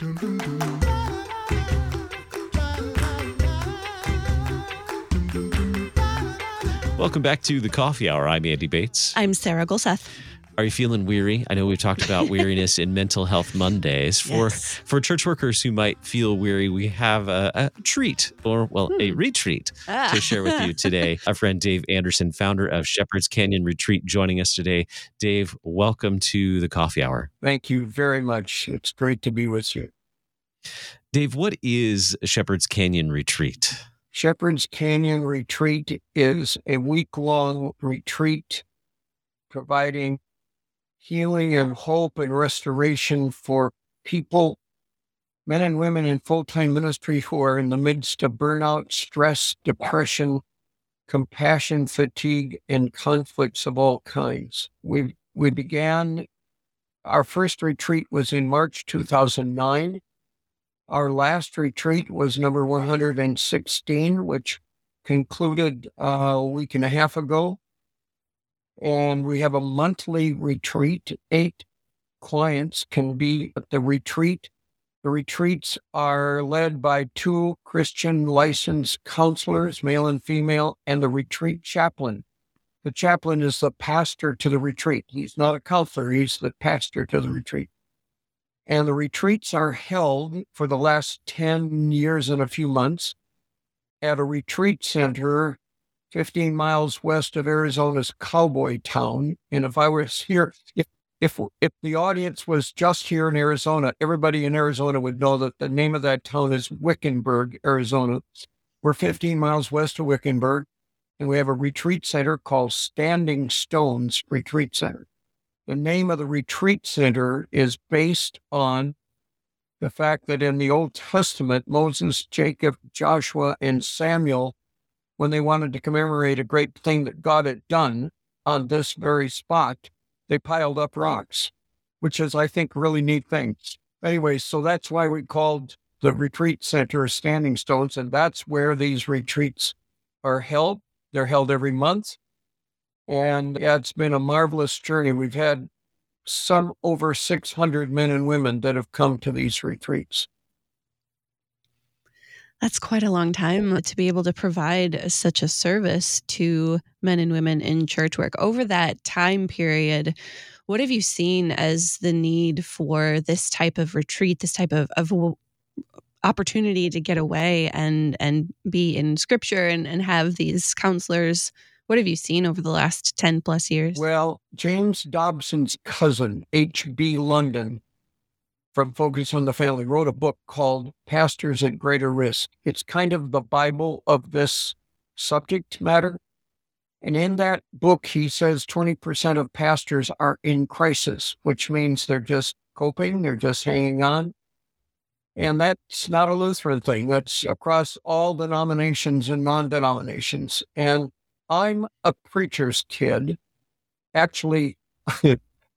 Welcome back to the Coffee Hour. I'm Andy Bates. I'm Sarah Gulseth. Are you feeling weary? I know we've talked about weariness in Mental Health Mondays. For Yes. for church workers who might feel weary, we have a, a treat, or well, a retreat Ah. to share with you today. Our friend Dave Anderson, founder of Shepherd's Canyon Retreat, joining us today. Dave, welcome to the Coffee Hour. Thank you very much. It's great to be with you. Dave, what is Shepherd's Canyon Retreat? Shepherd's Canyon Retreat is a week long retreat providing healing and hope and restoration for people, men and women in full time ministry who are in the midst of burnout, stress, depression, compassion, fatigue, and conflicts of all kinds. We, we began, our first retreat was in March 2009. Our last retreat was number 116, which concluded uh, a week and a half ago. And we have a monthly retreat. Eight clients can be at the retreat. The retreats are led by two Christian licensed counselors, male and female, and the retreat chaplain. The chaplain is the pastor to the retreat. He's not a counselor, he's the pastor to the retreat. And the retreats are held for the last 10 years and a few months at a retreat center 15 miles west of Arizona's cowboy town. And if I was here, if if if the audience was just here in Arizona, everybody in Arizona would know that the name of that town is Wickenburg, Arizona. We're 15 miles west of Wickenburg, and we have a retreat center called Standing Stones Retreat Center. The name of the retreat center is based on the fact that in the Old Testament, Moses, Jacob, Joshua, and Samuel, when they wanted to commemorate a great thing that God had done on this very spot, they piled up rocks, which is, I think, really neat things. Anyway, so that's why we called the retreat center Standing Stones, and that's where these retreats are held. They're held every month. And yeah, it's been a marvelous journey. We've had some over 600 men and women that have come to these retreats. That's quite a long time uh, to be able to provide uh, such a service to men and women in church work. Over that time period, what have you seen as the need for this type of retreat, this type of, of opportunity to get away and and be in scripture and, and have these counselors? What have you seen over the last 10 plus years? Well, James Dobson's cousin, H.B. London, from Focus on the Family, wrote a book called Pastors at Greater Risk. It's kind of the Bible of this subject matter. And in that book, he says 20% of pastors are in crisis, which means they're just coping, they're just hanging on. And that's not a Lutheran thing, that's across all denominations and non denominations. And I'm a preacher's kid. Actually,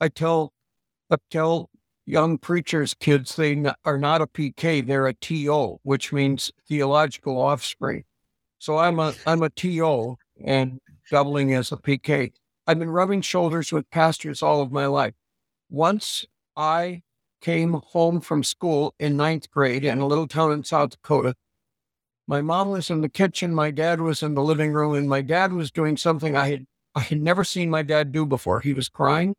I tell I tell young preachers' kids they are not a PK, they're a TO, which means theological offspring. So I'm a I'm a TO and doubling as a PK. I've been rubbing shoulders with pastors all of my life. Once I came home from school in ninth grade in a little town in South Dakota. My mom was in the kitchen, my dad was in the living room, and my dad was doing something I had I had never seen my dad do before. He was crying.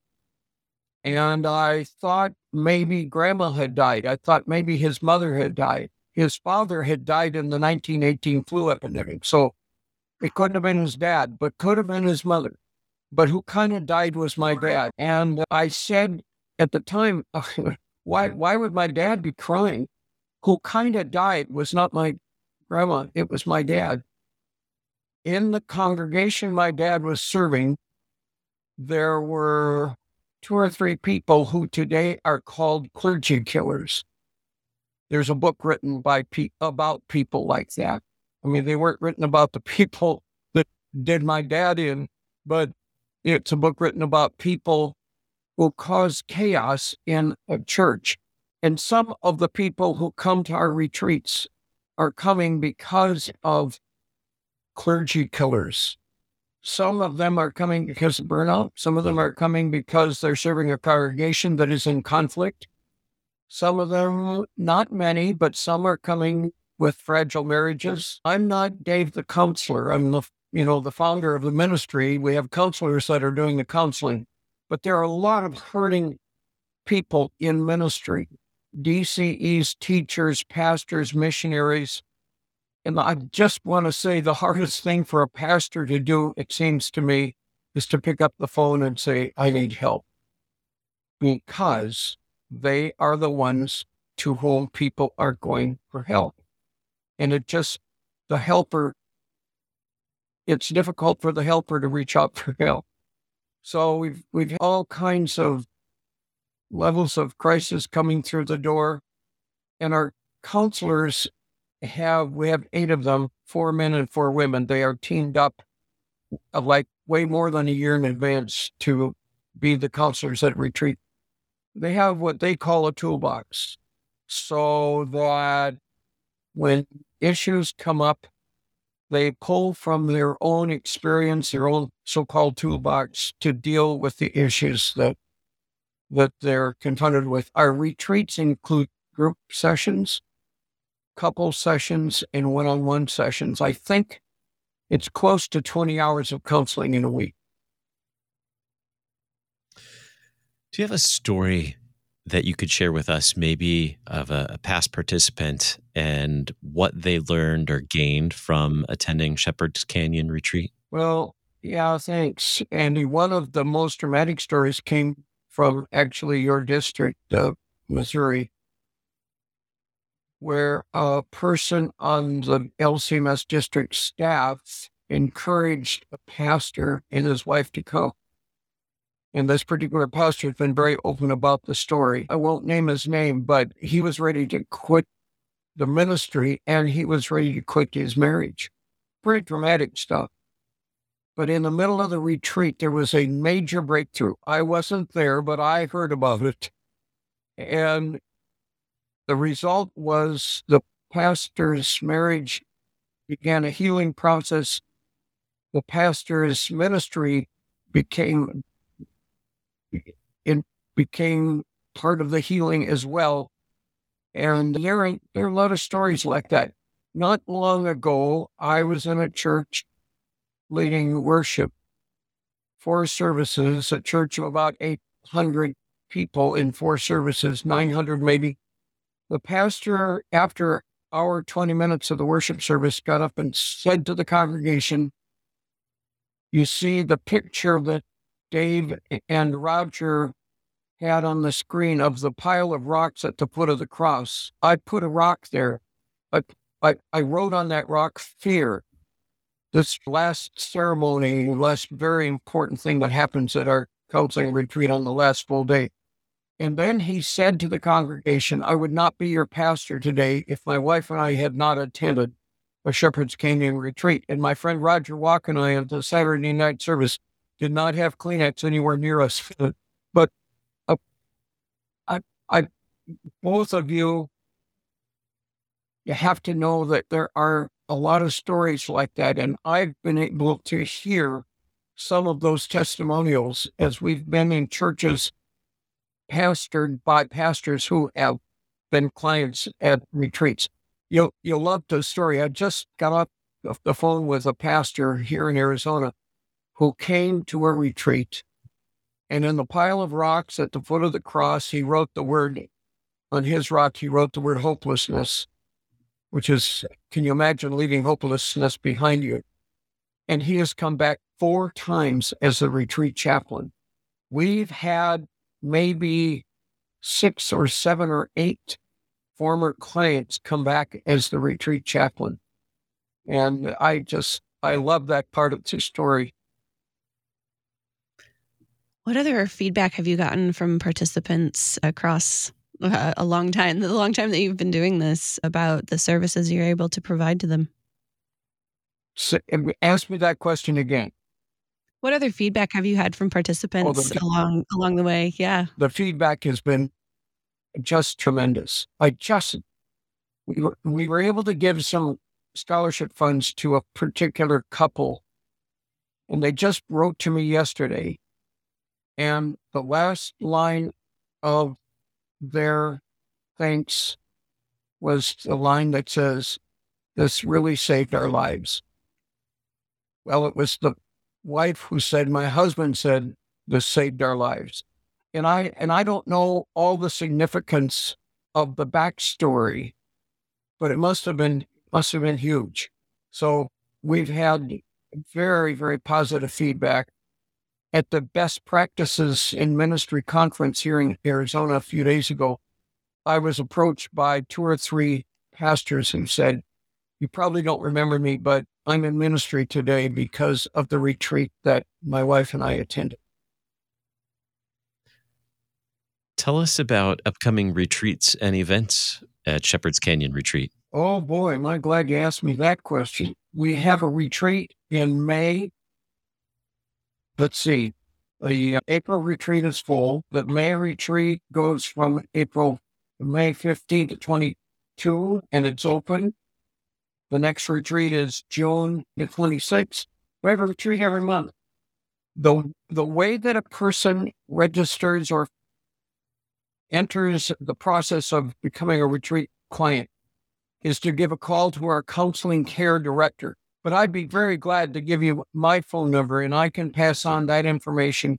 And I thought maybe grandma had died. I thought maybe his mother had died. His father had died in the 1918 flu epidemic. So it couldn't have been his dad, but could have been his mother. But who kind of died was my dad. And I said at the time, why, why would my dad be crying? Who kind of died was not my grandma, it was my dad. In the congregation my dad was serving, there were two or three people who today are called clergy killers. There's a book written by pe- about people like that. I mean, they weren't written about the people that did my dad in, but it's a book written about people who cause chaos in a church. And some of the people who come to our retreats are coming because of clergy killers. Some of them are coming because of burnout. Some of them are coming because they're serving a congregation that is in conflict. Some of them, not many, but some are coming with fragile marriages. I'm not Dave the counselor. I'm the you know the founder of the ministry. We have counselors that are doing the counseling, but there are a lot of hurting people in ministry. DCEs, teachers, pastors, missionaries. And I just want to say the hardest thing for a pastor to do, it seems to me, is to pick up the phone and say, I need help. Because they are the ones to whom people are going for help. And it just, the helper, it's difficult for the helper to reach out for help. So we've, we've all kinds of levels of crisis coming through the door. And our counselors have, we have eight of them, four men and four women. They are teamed up uh, like way more than a year in advance to be the counselors at retreat. They have what they call a toolbox so that when issues come up, they pull from their own experience, their own so called toolbox to deal with the issues that that they're confronted with. Our retreats include group sessions, couple sessions, and one on one sessions. I think it's close to 20 hours of counseling in a week. Do you have a story that you could share with us, maybe of a, a, past participant and what they learned or gained from attending Shepherd's Canyon retreat? Well, yeah, thanks, Andy. One of the most dramatic stories came from actually your district, uh, Missouri, where a person on the LCMS district staff encouraged a pastor and his wife to come. And this particular pastor has been very open about the story. I won't name his name, but he was ready to quit the ministry and he was ready to quit his marriage. Pretty dramatic stuff. But in the middle of the retreat, there was a major breakthrough. I wasn't there, but I heard about it. And the result was the pastor's marriage began a healing process. The pastor's ministry became it became part of the healing as well. And there, there are a lot of stories like that. Not long ago, I was in a church leading worship four services, a church of about 800 people in four services, 900 maybe. The pastor, after our 20 minutes of the worship service, got up and said to the congregation, You see the picture that Dave and Roger had on the screen of the pile of rocks at the foot of the cross. I put a rock there. I, I, I wrote on that rock fear this last ceremony, last very important thing that happens at our counseling retreat on the last full day. And then he said to the congregation, I would not be your pastor today if my wife and I had not attended a Shepherd's Canyon retreat. And my friend Roger Walk and I at the Saturday night service did not have Kleenex anywhere near us. but uh, I, I, both of you, you have to know that there are a lot of stories like that. And I've been able to hear some of those testimonials as we've been in churches pastored by pastors who have been clients at retreats. You'll, you'll love the story. I just got off the phone with a pastor here in Arizona who came to a retreat. And in the pile of rocks at the foot of the cross, he wrote the word, on his rock, he wrote the word hopelessness which is, can you imagine leaving hopelessness behind you? And he has come back four times as a retreat chaplain. We've had maybe six or seven or eight former clients come back as the retreat chaplain. And I just, I love that part of the story. What other feedback have you gotten from participants across uh, a long time, the long time that you've been doing this about the services you're able to provide to them. So, ask me that question again. What other feedback have you had from participants oh, the, along along the way? Yeah, the feedback has been just tremendous. I just we were, we were able to give some scholarship funds to a particular couple, and they just wrote to me yesterday, and the last line of their thanks was the line that says, This really saved our lives. Well, it was the wife who said, My husband said, This saved our lives. And I and I don't know all the significance of the backstory, but it must have been must have been huge. So we've had very, very positive feedback at the best practices in ministry conference here in Arizona a few days ago. I was approached by two or three pastors who said, You probably don't remember me, but I'm in ministry today because of the retreat that my wife and I attended. Tell us about upcoming retreats and events at Shepherd's Canyon Retreat. Oh boy, am I glad you asked me that question. We have a retreat in May. Let's see. The uh, April retreat is full. The May retreat goes from April May 15 to 22, and it's open. The next retreat is June the 26th. We have a retreat every month. The, the way that a person registers or enters the process of becoming a retreat client is to give a call to our counseling care director. But I'd be very glad to give you my phone number and I can pass on that information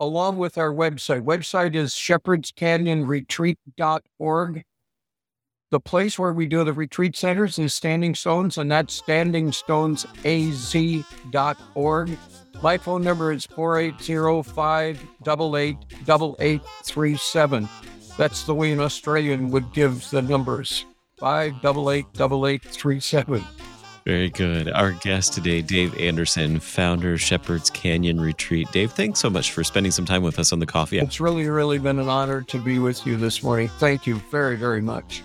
along with our website. Website is shepherdscanyonretreat.org. The place where we do the retreat centers is Standing Stones, and that's standingstonesaz.org. My phone number is 480-588-8837. That's the way an Australian would give the numbers. 588-8837. Very good. Our guest today, Dave Anderson, founder of Shepherd's Canyon Retreat. Dave, thanks so much for spending some time with us on the coffee. It's really, really been an honor to be with you this morning. Thank you very, very much.